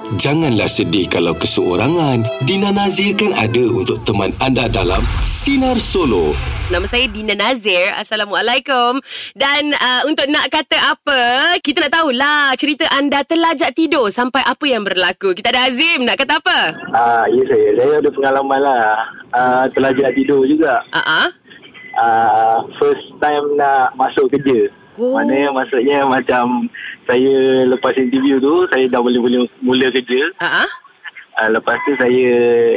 Janganlah sedih kalau keseorangan. Dina Nazir kan ada untuk teman anda dalam Sinar Solo. Nama saya Dina Nazir. Assalamualaikum. Dan uh, untuk nak kata apa, kita nak tahulah cerita anda terlajak tidur sampai apa yang berlaku. Kita ada Azim. Nak kata apa? Ah, ya saya. Saya ada pengalaman lah. Ah, terlajak tidur juga. Ah, uh-uh. Ah, first time nak masuk kerja. Oh. Maknanya maksudnya macam saya lepas interview tu saya dah boleh boleh mula kerja. Ah, uh-uh. Ah, lepas tu saya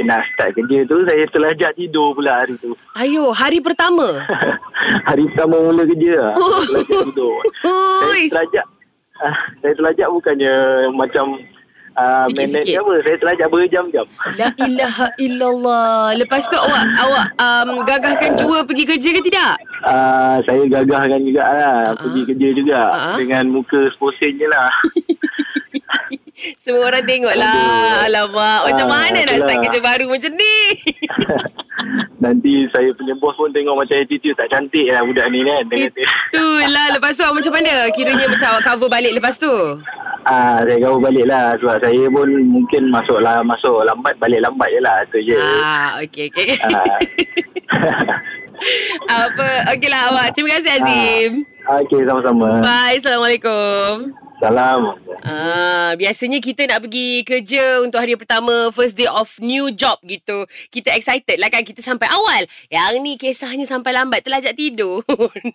nak start kerja tu saya terlajak tidur pula hari tu. Ayo, hari pertama. hari pertama mula kerja lah. terlajak tidur. saya terlajak ah, saya terlajak bukannya macam uh, Sikit-sikit. ke apa. Saya terlajak berjam-jam. La ilaha illallah. Lepas tu awak awak um, gagahkan jua pergi kerja ke tidak? Uh, saya gagahkan juga lah Ah. uh Pergi kerja juga Ah. Dengan muka sposen je lah Semua orang tengok lah. Alamak, macam Ah, mana nak itulah. start kerja baru macam ni? Nanti saya punya bos pun tengok macam attitude tak cantik lah budak ni kan Itulah lepas tu awak macam mana? Kiranya macam awak cover balik lepas tu. Ah, saya kau balik lah Sebab saya pun mungkin masuk lah Masuk lambat Balik lambat je lah Itu je Ah, okey okey. Ah. Apa? Okeylah awak. Terima kasih Azim. Okey sama-sama Bye. Assalamualaikum. Salam Ah, biasanya kita nak pergi kerja untuk hari pertama first day of new job gitu. Kita excited lah kan kita sampai awal. Yang ni kisahnya sampai lambat terlajak tidur.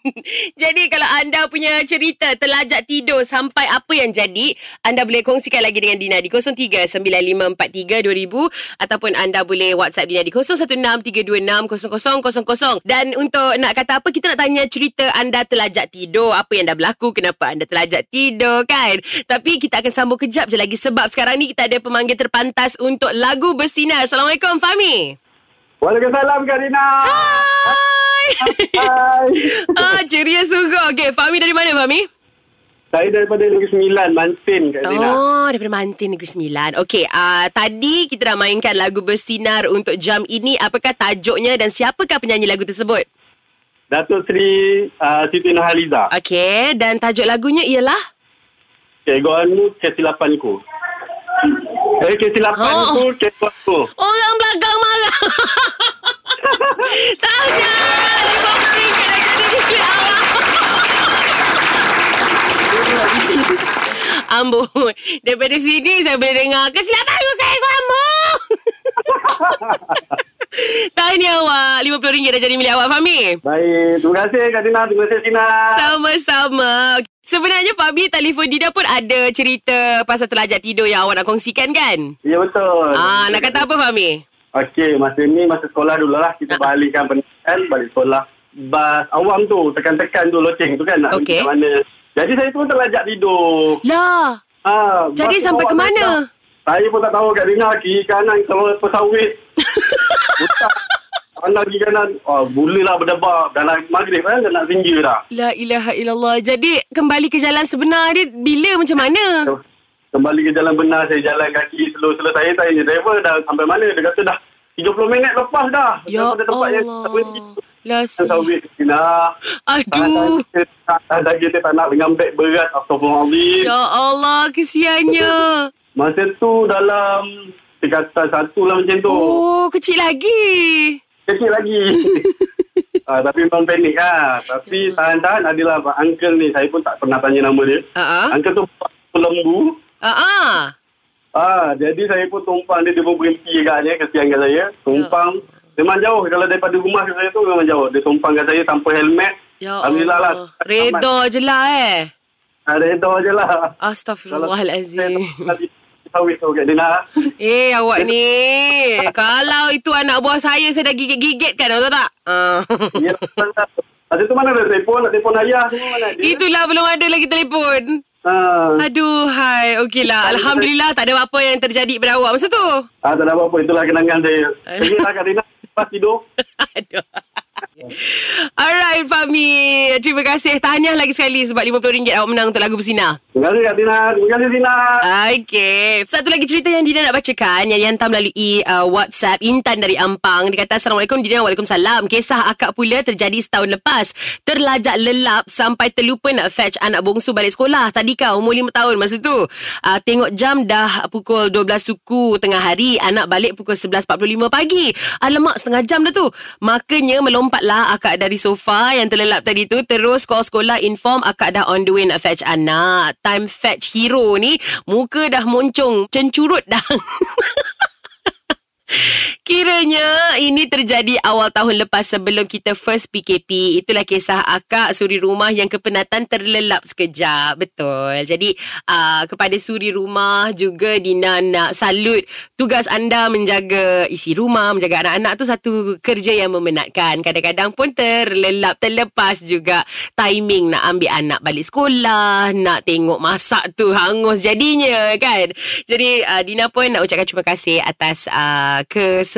jadi kalau anda punya cerita terlajak tidur sampai apa yang jadi, anda boleh kongsikan lagi dengan Dina di 0395432000 ataupun anda boleh WhatsApp Dina di 0163260000. Dan untuk nak kata apa kita nak tanya cerita anda terlajak tidur, apa yang dah berlaku, kenapa anda terlajak tidur kan? Tapi kita akan sambung kejap je lagi sebab sekarang ni kita ada pemanggil terpantas untuk lagu bersinar. Assalamualaikum Fahmi. Waalaikumsalam Karina Hai. Hai ah, ceria sungguh. Okey, Fahmi dari mana Fahmi? Saya daripada Negeri Sembilan Mantin Karina Oh, daripada Mantin Negeri Sembilan. Okey, uh, tadi kita dah mainkan lagu bersinar untuk jam ini. Apakah tajuknya dan siapakah penyanyi lagu tersebut? Datuk Seri uh, Siti Nurhaliza Okey, dan tajuk lagunya ialah? Keegoanmu kesilapanku Eh kesilapanku Keegoanku Orang belakang marah. Tanya. Lima ringgit dah jadi milik awak. Ambon. Daripada sini saya boleh dengar. Kesilapan aku kayak kamu. Tahniah awak. RM50 dah jadi milik awak, Fahmi. Baik Terima kasih Karina Terima kasih Sina Sama-sama. Sebenarnya Fahmi telefon Dina pun ada cerita pasal terlajak tidur yang awak nak kongsikan kan? Ya betul Ah, nak kata apa Fahmi? Okey, masa ni masa sekolah dulu lah kita Ah. balikkan pendidikan balik sekolah. Bas awam tu tekan-tekan tu loceng tu kan nak Okey. pergi ke mana. Jadi saya pun terlajak tidur. Lah, Ha, jadi sampai ke mana? Saya pun tak tahu kat Rina kiri kanan kalau pesawit. Kanan kiri kanan. Oh, mulalah berdebar. Dalam maghrib kan dah nak tinggi dah. La ilaha illallah. Jadi kembali ke jalan sebenar dia bila macam mana? Kembali ke jalan benar saya jalan kaki slow-slow saya tanya driver dah sampai mana dia kata dah 30 minit lepas dah Ya daripada tempat yang Allah. tak berhenti La Yang sawit Rina Aduh. Dah kita tak nak dengan beg berat Astagfirullahaladzim Ya Allah, kesiannya. Masa tu dalam Tingkatan satu lah macam tu Oh, kecil lagi. Kecil lagi ah, Tapi memang panik lah Tapi tahan-tahan adalah Pak Uncle ni Saya pun tak pernah tanya nama dia ah. Uncle tu lembu Ah, ah. Ah, jadi saya pun tumpang dia, dia pun berhenti agaknya kesian kat saya. Tumpang. Memang jauh kalau daripada rumah ke saya tu memang jauh. Dia tumpang kat saya tanpa helmet. Ya Alhamdulillah lah. Reda je lah eh. Ah, reda je lah. Astaghfirullahalazim. Nanti sawit tu kat dia nak. Eh, awak ni. Kalau itu anak buah saya, saya dah gigit-gigit kan, tahu tak? Ah. Ya, Ada tu mana ada telefon, nak telefon ayah semua mana ada. Itulah belum ada lagi telefon. Ah, Aduh, hai. Okeylah. Alhamdulillah tak ada apa-apa yang terjadi pada awak masa tu. ah, tak ada apa-apa. Itulah kenangan saya. Ingatlah kat Rina. Lepas tidur. Aduh. Alright Fahmi Terima kasih. Tahniah lagi sekali Sebab RM50 awak menang Untuk lagu bersinar Terima kasih Kak Tina. Terima kasih Tina. Okay Satu lagi cerita yang Dina nak bacakan Yang dihantar melalui uh, WhatsApp Intan dari Ampang. Dia kata Assalamualaikum Dina. Waalaikumsalam. Kisah akak pula terjadi setahun lepas. Terlajak lelap Sampai terlupa nak fetch anak bongsu balik sekolah. Tadi kau umur 5 tahun masa tu? Uh, Tengok jam dah pukul 12 suku tengah hari. Anak balik pukul 11.45 pagi. Alamak setengah jam dah tu. Makanya melompatlah akak dari sofa Yang terlelap tadi tu Terus call sekolah inform akak dah on the way nak fetch anak. Time fetch hero ni Muka dah moncong Cencurut dah Kiranya ini terjadi awal tahun lepas sebelum kita first PKP. Itulah kisah akak suri rumah yang kepenatan terlelap sekejap. Betul. Jadi uh, kepada suri rumah juga Dina nak salut tugas anda menjaga isi rumah, menjaga anak-anak tu satu kerja yang memenatkan. Kadang-kadang pun terlelap, terlepas juga timing nak ambil anak balik sekolah, nak tengok masak tu hangus jadinya kan. Jadi uh, Dina pun nak ucapkan terima kasih atas uh,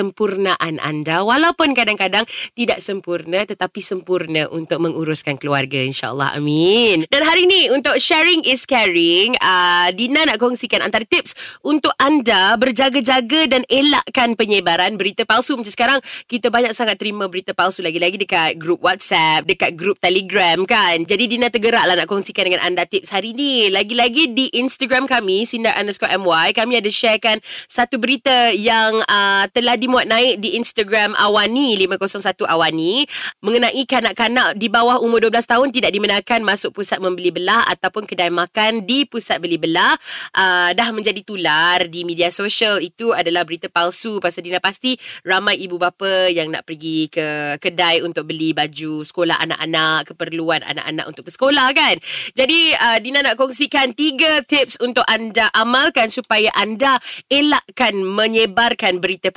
kesempurnaan anda. Walaupun kadang-kadang tidak sempurna tetapi sempurna untuk menguruskan keluarga insyaallah. Amin. Dan hari ini untuk sharing is caring uh, Dina nak kongsikan antara tips untuk anda berjaga-jaga dan elakkan penyebaran berita palsu. Macam sekarang kita banyak sangat terima berita palsu lagi-lagi dekat grup WhatsApp dekat grup Telegram kan? Jadi Dina tergeraklah nak kongsikan dengan anda tips hari ni lagi-lagi di Instagram kami Sindar underscore MY kami ada sharekan satu berita yang uh, telah dimuat naik di Instagram Awani 501 Awani. Mengenai kanak-kanak di bawah umur 12 tahun tidak dibenarkan masuk pusat membeli belah ataupun kedai makan di pusat beli belah. Uh, dah menjadi tular di media sosial. Itu adalah berita palsu pasal Dina pasti ramai ibu bapa yang nak pergi ke kedai untuk beli baju sekolah anak-anak keperluan anak-anak untuk ke sekolah kan? Jadi uh, Dina nak kongsikan tiga tips untuk anda amalkan supaya anda elakkan menyebarkan berita berita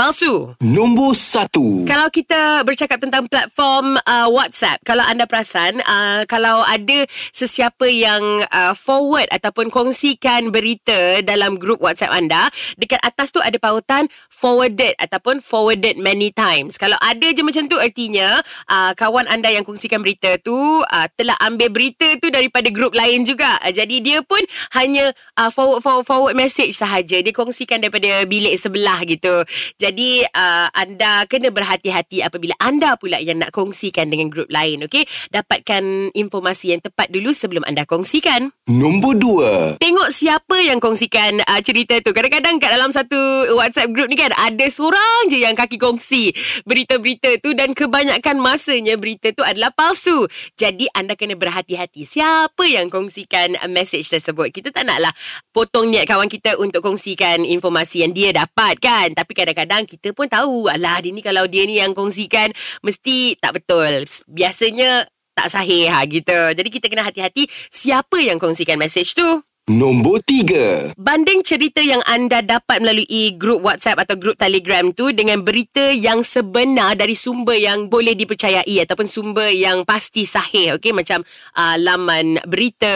Nombor satu. Kalau kita bercakap tentang platform uh, WhatsApp, kalau anda perasan, uh, kalau ada sesiapa yang uh, forward ataupun kongsikan berita dalam grup WhatsApp anda, dekat atas tu ada pautan forwarded ataupun forwarded many times. Kalau ada je macam tu artinya uh, kawan anda yang kongsikan berita tu uh, telah ambil berita tu daripada grup lain juga. Uh, jadi dia pun hanya uh, forward, forward forward message sahaja. Dia kongsikan daripada bilik sebelah gitu. Jadi uh, anda kena berhati-hati apabila anda pula yang nak kongsikan dengan grup lain, okey? Dapatkan informasi yang tepat dulu sebelum anda kongsikan. Nombor dua. Tengok siapa yang kongsikan uh, cerita tu. Kadang-kadang kat dalam satu WhatsApp group ni kan ada seorang je yang kaki kongsi berita-berita tu dan kebanyakan masanya berita tu adalah palsu. Jadi anda kena berhati-hati siapa yang kongsikan message tersebut. Kita tak naklah potong niat kawan kita untuk kongsikan informasi yang dia dapat kan. Tapi kadang-kadang kadang-kadang pun tahu alah dia ni kalau dia ni yang kongsikan mesti tak betul. Biasanya tak sahih ha gitu. Jadi kita kena hati-hati siapa yang kongsikan message tu. Nombor tiga. Banding cerita yang anda dapat melalui grup WhatsApp atau grup Telegram tu dengan berita yang sebenar dari sumber yang boleh dipercayai ataupun sumber yang pasti sahih. Okay? Macam uh, laman berita,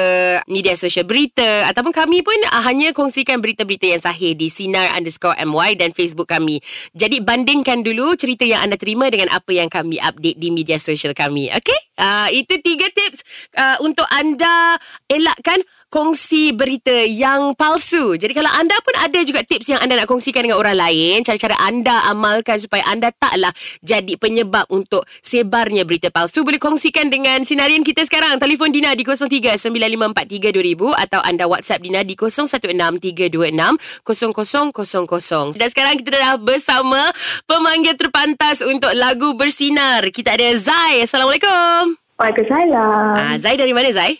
media sosial berita ataupun kami pun uh, hanya kongsikan berita-berita yang sahih di Sinar underscore MY dan Facebook kami. Jadi bandingkan dulu cerita yang anda terima dengan apa yang kami update di media sosial kami. Okay? Uh, itu tiga tips uh, untuk anda elakkan kongsi berita yang palsu. Jadi kalau anda pun ada juga tips yang anda nak kongsikan dengan orang lain, cara-cara anda amalkan supaya anda taklah jadi penyebab untuk sebarnya berita palsu, boleh kongsikan dengan sinarian kita sekarang. Telefon Dina di 0395432000 atau anda WhatsApp Dina di 0163260000. Dan sekarang kita dah bersama pemanggil terpantas untuk lagu bersinar. Kita ada Zai. Assalamualaikum. Waalaikumsalam. Ah, Zai dari mana Zai?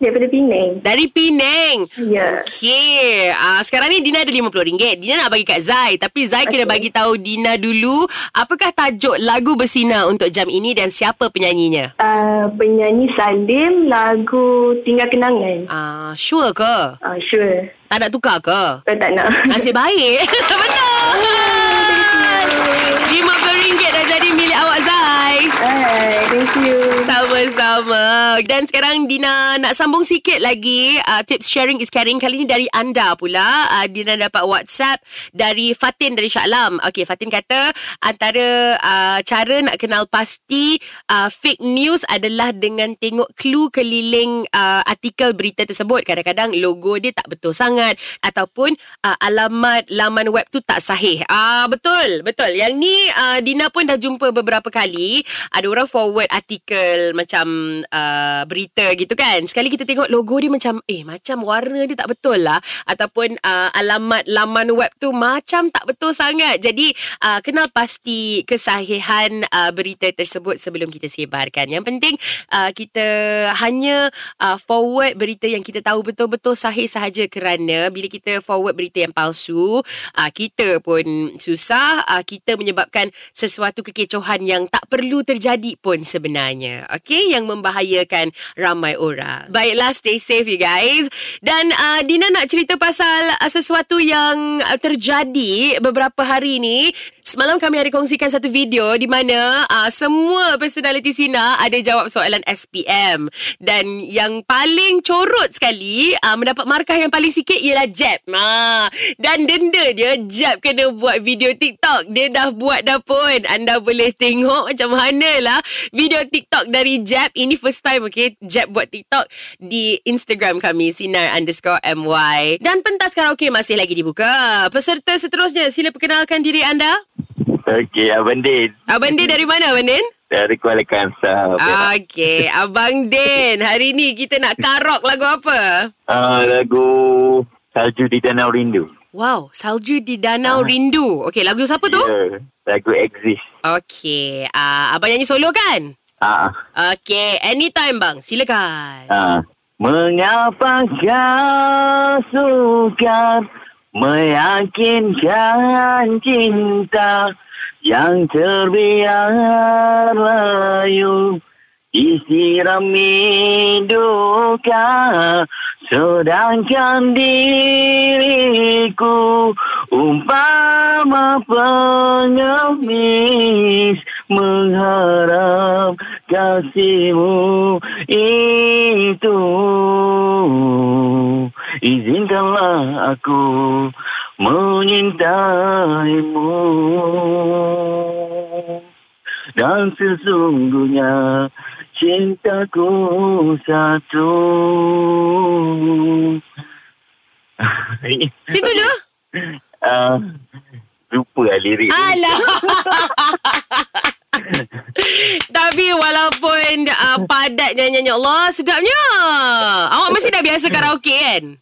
Daripada Penang. Dari Penang. Ya. Okey. Uh, sekarang ni Dina ada RM50. Dina nak bagi kat Zai. Tapi Zai okay. kena bagi tahu Dina dulu. Apakah tajuk lagu bersinar untuk jam ini dan siapa penyanyinya? Uh, penyanyi Salim lagu Tinggal Kenangan. Ah, uh, sure ke? Uh, sure. Tak nak tukar ke? Uh, tak nak. Nasib baik. Betul. RM50 dah jadi milik awak Zai. Thank you. Sama-sama. Dan sekarang Dina nak sambung sikit lagi uh, tips sharing is caring kali ni dari anda pula. Uh, Dina dapat WhatsApp dari Fatin dari Shah Alam. Okey, Fatin kata antara uh, cara nak kenal pasti uh, fake news adalah dengan tengok clue keliling uh, artikel berita tersebut. Kadang-kadang logo dia tak betul sangat ataupun uh, alamat laman web tu tak sahih. Ah uh, betul, betul. Yang ni uh, Dina pun dah jumpa beberapa kali ada orang forward artikel macam uh, berita gitu kan. Sekali kita tengok logo dia macam eh macam warna dia tak betul lah ataupun uh, alamat laman web tu macam tak betul sangat. Jadi uh, kenal pasti kesahihan uh, berita tersebut sebelum kita sebarkan. Yang penting uh, kita hanya uh, forward berita yang kita tahu betul-betul sahih sahaja kerana bila kita forward berita yang palsu, uh, kita pun susah, uh, kita menyebabkan sesuatu kekecohan yang tak perlu terjadi pun sebenarnya. Okay, yang membahayakan ramai orang. Baiklah, stay safe you guys. Dan uh, Dina nak cerita pasal uh, sesuatu yang uh, terjadi beberapa hari ni. Semalam kami ada kongsikan satu video di mana uh, semua personality Sina ada jawab soalan SPM. Dan yang paling corot sekali uh, mendapat markah yang paling sikit ialah Jeb. Uh, dan denda dia Jeb kena buat video TikTok. Dia dah buat dah pun. Anda boleh tengok macam mana lah video TikTok dari Jeb. Ini first time okay Jeb buat TikTok di Instagram kami Sinar underscore MY. Dan pentas karaoke masih lagi dibuka. Peserta seterusnya sila perkenalkan diri anda. Okey, Abang Din. Abang Din dari mana Abang Din? Dari Kuala Kangsar. Uh, Okey, Abang Din. Hari ni kita nak karok lagu apa? uh, lagu Salju di Danau Rindu. Wow, Salju di Danau Ah. Rindu. Okey, lagu siapa tu? Ya, lagu Exist. Okey, uh, abang nyanyi solo kan? Ah, Okey, anytime bang. Silakan. ah. Mengapa kau sukar meyakinkan cinta yang terbiar layu disirami duka sedangkan diriku umpama pengemis mengharap kasihmu itu. Izinkanlah aku menyintaimu dan sesungguhnya cintaku satu. Situ je? uh, lupa lah lirik. Alah. Tapi walaupun uh, padat nyanyian Allah, sedapnya. Awak mesti dah biasa karaoke kan?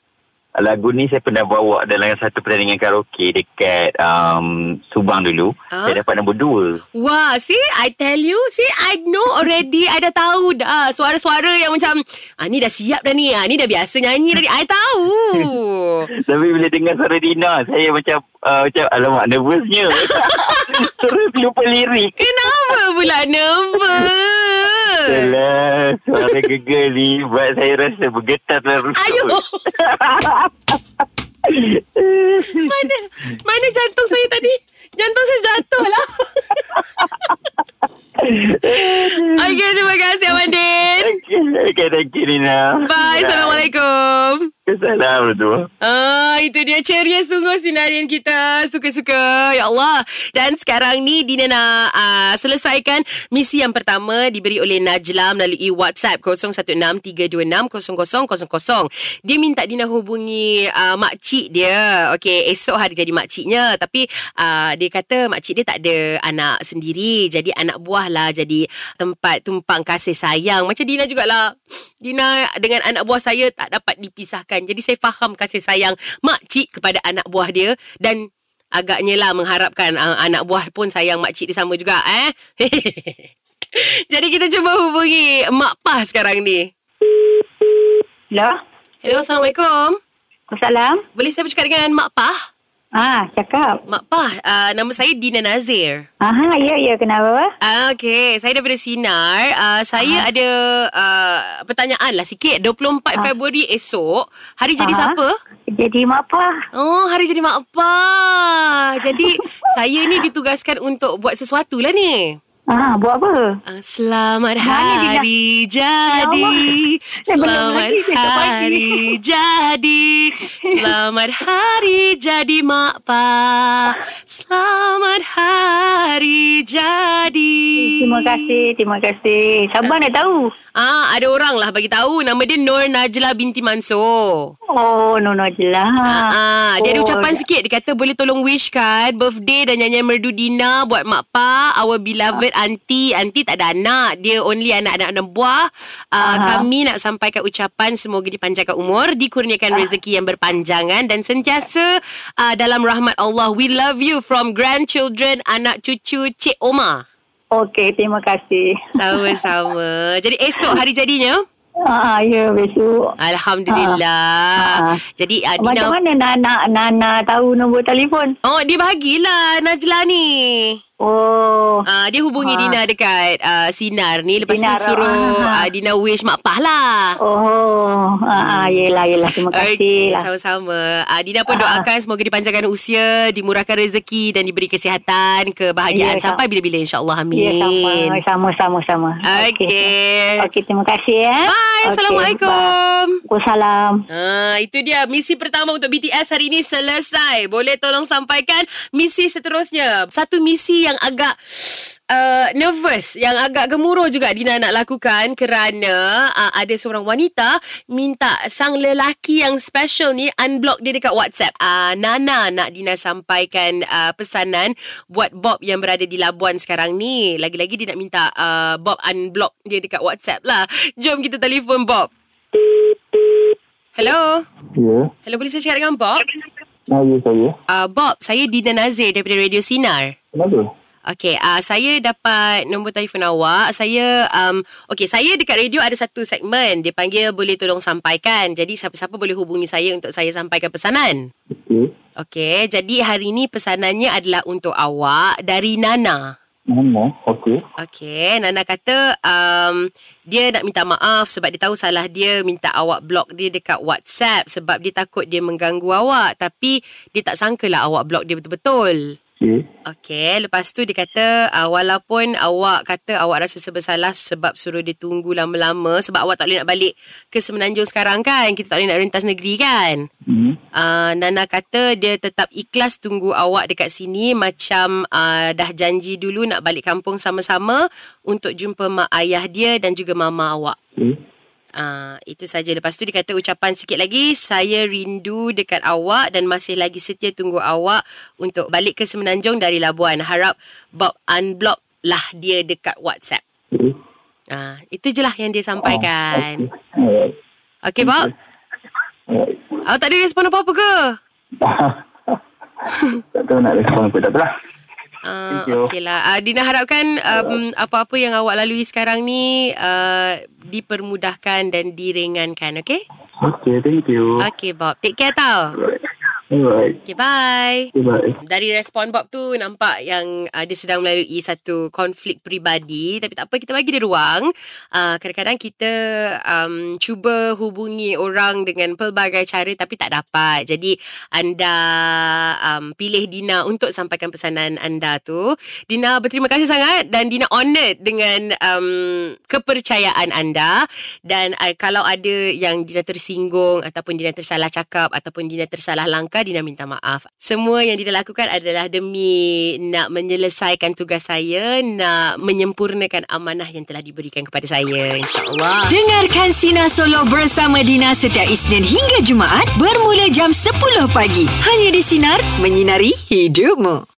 Lagu ni saya pernah bawa dalam satu pertandingan karaoke dekat um, Subang dulu. Ah? Saya dapat nombor dua. Wah, see, I tell you, see, I know already. I dah tahu dah. Suara-suara yang macam, ah, ni dah siap dah ni. Ah, ni dah biasa nyanyi dah ni. I tahu. Tapi bila dengar suara Dina, saya macam, uh, macam alamak, nervousnya. Terus lupa lirik. Kenapa pula nervous? Alah, suara gegel ni buat saya rasa bergetar dalam rusuk. Ayuh. mana, mana jantung saya tadi? Jantung saya jatuh lah. okay, terima kasih Abang Din. Okay, okay, thank you Nina. Bye, Assalamualaikum. Assalamualaikum. Ah, itu dia ceria sungguh sinarian kita. Suka-suka. Ya Allah. Dan sekarang ni Dina nak uh, selesaikan misi yang pertama diberi oleh Najla melalui WhatsApp 0163260000. Dia minta Dina hubungi uh, makcik dia. Okey, esok hari jadi makciknya. Tapi uh, dia kata makcik dia tak ada anak sendiri. Jadi anak buah lah jadi tempat tumpang kasih sayang. Macam Dina jugalah. Dina dengan anak buah saya tak dapat dipisahkan. Jadi saya faham kasih sayang makcik kepada anak buah dia dan agaknya lah mengharapkan uh, anak buah pun sayang makcik dia sama juga eh. Jadi kita cuba hubungi Mak Pah sekarang ni. Hello? Hello, Assalamualaikum. Assalam? Boleh saya bercakap dengan Mak Pah? Ah, cakap. Mak Pah, uh, nama saya Dina Nazir. Aha, ya, ya. Kenapa? Ah, okay, saya daripada Sinar. Uh, saya ada uh, pertanyaan lah sikit. 24 Februari esok, hari jadi Aha. siapa? Jadi mak apa? Oh, hari jadi mak Pah. Jadi, saya ni ditugaskan untuk buat sesuatu lah ni. Ah, buat apa? Selamat Mana hari jadi Ya. Saya belum Selamat hari jadi Selamat hari jadi mak pa Selamat hari jadi Terima kasih, terima kasih. Sabar nak tahu. Ah, ada orang lah bagi tahu nama dia Nur Najla binti Mansur. Oh, je lah. Ah, ah, dia ada Oh, ucapan sikit Dia kata boleh tolong wish kan Birthday dan nyanyian merdu Dina Buat mak pa Our beloved auntie Auntie tak ada anak. Dia only anak-anak anak buah. Uh, Kami nak sampaikan ucapan Semoga dipanjangkan umur Dikurniakan rezeki yang berpanjangan Dan sentiasa uh, Dalam rahmat Allah We love you From grandchildren Anak cucu Cik Oma. Okey, terima kasih. Sama-sama. Jadi esok hari jadinya? Ah, ya, besok. Alhamdulillah. Ah. Jadi Dina Macam mana Nana, Nana tahu nombor telefon? Oh dia bagilah Najla ni Oh, Uh, dia hubungi Ah. Dina dekat uh, Sinar ni Lepas Sinar, tu suruh ah. uh, Dina wish mak pah lah oh, ah, ah, yelah, yelah. Terima kasih Okey, lah. sama-sama. Uh, Dina pun Ah. doakan semoga dipanjangkan usia, dimurahkan rezeki dan diberi kesihatan, kebahagiaan Ya, sampai bila-bila insya-Allah. Amin. Ya, sama, sama, sama, sama. Okey. Okey, terima kasih ya. Bye. Okey, Assalamualaikum. bye. Waalaikumsalam. Ah, itu dia misi pertama untuk BTS hari ini selesai. Boleh tolong sampaikan misi seterusnya. Satu misi yang agak uh, nervous, yang agak gemuruh juga Dina nak lakukan kerana uh, ada seorang wanita minta sang lelaki yang special ni unblock dia dekat WhatsApp. Uh, Nana nak Dina sampaikan uh, pesanan buat Bob yang berada di Labuan sekarang ni. Lagi-lagi dia nak minta uh, Bob unblock dia dekat WhatsApp lah. Jom kita telefon Bob. Hello. Ya. Hello, boleh saya cakap dengan Bob? Ya saya. Uh, Bob, saya Dina Nazir daripada Radio Sinar. Kenapa? Okey, uh, saya dapat nombor telefon awak. Saya, um, okey, saya dekat radio ada satu segmen. Dia panggil boleh tolong sampaikan. Jadi, siapa-siapa boleh hubungi saya untuk saya sampaikan pesanan. Okey. Okey, jadi hari ni pesanannya adalah untuk awak dari Nana. Mana? Okey. Okey, Nana kata um, dia nak minta maaf sebab dia tahu salah dia minta awak block dia dekat WhatsApp sebab dia takut dia mengganggu awak. Tapi dia tak sangka lah awak block dia betul-betul. Okey. Okey, lepas tu dia kata uh, walaupun awak kata awak rasa bersalah sebab suruh dia tunggu lama-lama sebab awak tak boleh nak balik ke Semenanjung sekarang kan. Kita tak boleh nak rentas negeri kan. Hmm. Uh, Nana kata dia tetap ikhlas tunggu awak dekat sini macam uh, dah janji dulu nak balik kampung sama-sama untuk jumpa mak ayah dia dan juga mama awak. Okey. Ah, itu saja. Lepas tu dia kata ucapan sikit lagi, saya rindu dekat awak dan masih lagi setia tunggu awak untuk balik ke Semenanjung dari Labuan. Harap Bob unblock lah dia dekat WhatsApp. Okey. Ah, itu je lah yang dia sampaikan. Okey. Alright. Okey, Bob? Alright. Awak tak ada respon apa-apa ke? tak tahu nak respon apa tak tahu lah. Uh, Thank you. Okey lah. Uh, Dina harapkan um, apa-apa yang awak lalui sekarang ni uh, dipermudahkan dan diringankan, okey? Okey, thank you. Okey, Bob. Take care tau. Alright. Alright. Okay, bye. Okay, bye. Dari respon Bob tu nampak yang uh, dia sedang melalui satu konflik peribadi tapi tak apa kita bagi dia ruang. Uh, kadang-kadang kita um, cuba hubungi orang dengan pelbagai cara tapi tak dapat. Jadi anda um, pilih Dina untuk sampaikan pesanan anda tu. Dina berterima kasih sangat dan Dina honoured dengan um, kepercayaan anda dan uh, kalau ada yang Dina tersinggung ataupun Dina tersalah cakap ataupun Dina tersalah langkah Dina minta maaf. Semua yang Dina lakukan adalah demi nak menyelesaikan tugas saya, nak menyempurnakan amanah yang telah diberikan kepada saya insya-Allah. Dengarkan Sina Solo bersama Dina setiap Isnin hingga Jumaat bermula jam 10 pagi. Hanya di Sinar, menyinari hidupmu.